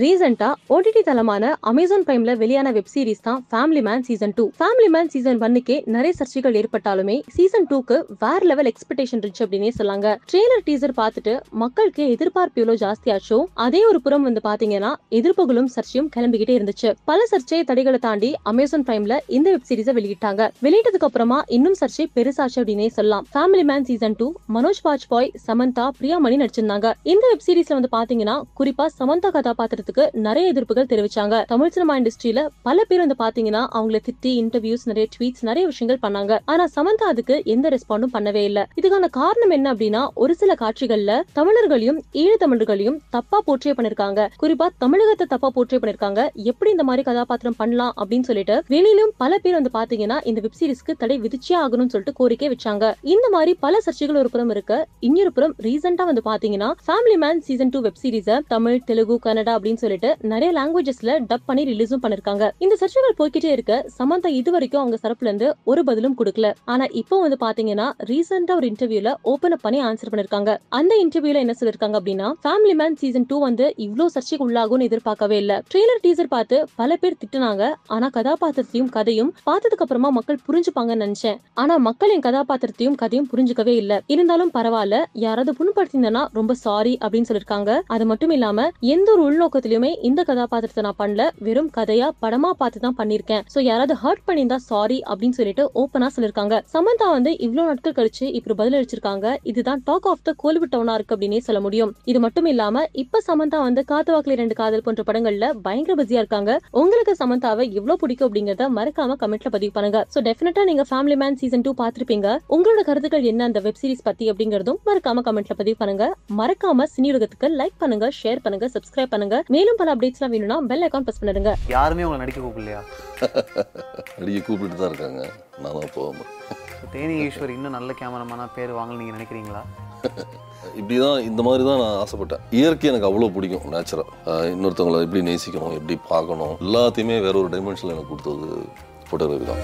ரீசெண்டா OTT தளமான Amazon பிரைம்ல வெளியான வெப் சீரிஸ் தான் Family Man season two Family Man season ஒன்னுக்கே நிறைய சர்ச்சைகள் ஏற்பட்டாலுமே சீசன் டூக்கு வேற லெவல் எக்ஸ்பெக்டேஷன் இருந்துச்சு அப்படின்னே சொல்லாங்க. ட்ரெய்லர் டீசர் பார்த்துட்டு மக்களுக்கு எதிர்பார்ப்பு எவ்வளவு ஜாஸ்தியாச்சோ அதே ஒரு புறம் வந்து பாத்தீங்கன்னா எதிர்ப்புகளும் சர்ச்சையும் கிளம்பிக்கிட்டே இருந்துச்சு. பல சர்ச்சை தடைகளை தாண்டி அமேசான் பிரைம்ல இந்த வெப் சீரிஸை வெளியிட்டாங்க. வெளியிட்டதுக்கு அப்புறமா இன்னும் சர்ச்சை பெருசாச்சு அப்படின்னே சொல்லலாம். Family Man season two Manoj Bajpayee Samantha Priyamani நடிச்சிருந்தாங்க. இந்த வெப் சீரிஸ்ல வந்து பாத்தீங்கன்னா குறிப்பா சமந்தா கதாபாத்திரத்துக்கு நிறைய எதிர்ப்புகள் தெரிவிச்சாங்க. தமிழ் சினிமா இண்டஸ்ட்ரியில பல பேர் வந்து பாத்தீங்கன்னா அவங்கள திட்டி இன்டர்வியூஸ் நிறைய ட்வீட்ஸ் நிறைய விஷயங்கள் பண்ணாங்க. ஆனா சமந்தா அதுக்கு எந்த ரெஸ்பாண்டும் பண்ணவே இல்ல. இதுக்கான காரணம் என்ன அப்படின்னா ஒரு சில காட்சிகள்ல தமிழர்களையும் ஈழ தமிழர்களையும் தப்பா போர்ட்ரே பண்ணிருக்காங்க. குறிப்பா தமிழகத்தை தப்பா போர்ட்ரே பண்ணிருக்காங்க. எப்படி இந்த மாதிரி கதாபாத்திரம் பண்ணலாம் அப்படின்னு சொல்லிட்டு வெளியிலும் பல பேர் வந்து பாத்தீங்கன்னா இந்த வெப் சீரிஸ்க்கு தடை விதிச்சே ஆகணும்னு சொல்லிட்டு கோரிக்கை வச்சாங்க. இந்த மாதிரி பல சர்ச்சைகள் ஒரு புறம் இருக்க. இன்னொரு புறம் ரீசெண்டா வந்து பாத்தீங்கன்னா Family Man season two web series Tamil Telugu Kannada அப்படின்னு சொல்லிட்டு நிறைய லாங்குவேஜஸ்ல டப் பண்ணி ரிலீஸும் பண்ணிருக்காங்க. இந்த சர்ச்சைகள் போய்கிட்டே இருக்க சமந்தா இது வரைக்கும் அவங்க தரப்புல இருந்து ஒரு பதிலும் கொடுக்கல. ஆனா இப்போ வந்து பாத்தீங்கன்னா ரீசெண்டா ஒரு இன்டர்வியூல ஓபன் அப் பண்ணி ஆன்சர் பண்ணிருக்காங்க. அந்த இன்டர்வியூல என்ன சொல்லிருக்காங்க அப்படின்னா ஃபேமிலி மேன் சீசன் டூ வந்து இவ்வளவு சர்ச்சைக்கு உள்ளாகும்னு எதிர்பார்க்கவே இல்ல. ட்ரெய்லர் டீசர் பார்த்து பல பேர் திட்டுனாங்க. ஆனா கதாபாத்திரத்தையும் கதையும் பார்த்ததுக்கு அப்புறமா மக்கள் புரிஞ்சுப்பாங்கன்னு நினைச்சேன். ஆனா மக்கள் என் கதாபாத்திரத்தையும் கதையும் புரிஞ்சுக்கவே இல்ல. இருந்தாலும் பரவாயில்ல யாராவது புண்படுத்தினா ரொம்ப சாரி அப்படின்னு சொல்லிருக்காங்க. அது மட்டும் இல்லாம எந்த ஒரு உள்நோக்கத்திலுமே இந்த கதாபாத்திரத்தை நான் பண்ணல. வெறும் கதையா படமா பார்த்து தான் பண்ணிருக்கேன் சோ யாராவது ஹர்ட் பண்ணியிருந்தா சாரி அப்படின்னு சொல்லிட்டு ஓப்பனா சொல்லிருக்காங்க சமந்தா வந்து இவ்வளவு நாட்கள் கழிச்சு இப்படி பதில் அளிச்சிருக்காங்க. இதுதான் டாக் ஆஃப் த கோலிவுட் டவுனா இருக்கு அப்படின்னே சொல்ல முடியும். இது மட்டும் இல்லாம இப்ப சமந்தா வந்து காத்துவாக்கில ரெண்டு காதல் போன்ற படங்கள்ல பயங்கர பிஸியா இருக்காங்க. உங்களுக்கு சமந்தாவை எவ்வளவு பிடிக்கும் அப்படிங்கறத மறக்காம கமெண்ட்ல பதிவு பண்ணுங்க. சோ டெஃபினட்டா நீங்க ஃபேமிலி மேன் சீசன் டூ பாத்திருப்பீங்க உங்களோட கருத்துக்கள் என்ன அந்த வெப் சீரிஸ் பத்தி அப்படிங்கறதும் மறக்காம கமெண்ட்ல பதிவு பண்ணுங்க. மறக்காம சினி உலகத்துக்கு லைக் பண்ணுங்க ஷேர் பண்ணுங்க சப்ஸ்கிரைப் பண்ணுங்க. மேலும் பல அப்டேட்ஸ்லாம் வேணும்னா பெல் ஐக்கான் பிரஸ் பண்ணுங்க யாருமே உங்களை நடிக்க கூப்பிடலையா? நடிகை கூப்பிட்டு தான் இருக்காங்க. நான் தான் போகாமல் தேனி ஈஸ்வர் இன்னும் நல்ல கேமராமேனா பேர் வாங்கணும் நீங்க நினைக்கிறீங்களா? இப்படி தான் இந்த மாதிரி தான் நான் ஆசைப்பட்டேன். இயற்கை எனக்கு அவ்வளோ பிடிக்கும் நேச்சுரல் இன்னொருத்தவங்களை எப்படி நேசிக்கணும் எப்படி பார்க்கணும் எல்லாத்தையுமே வேற ஒரு டைமென்ஷனில் எனக்கு கொடுத்தது ஃபோட்டோகிராஃபி தான்.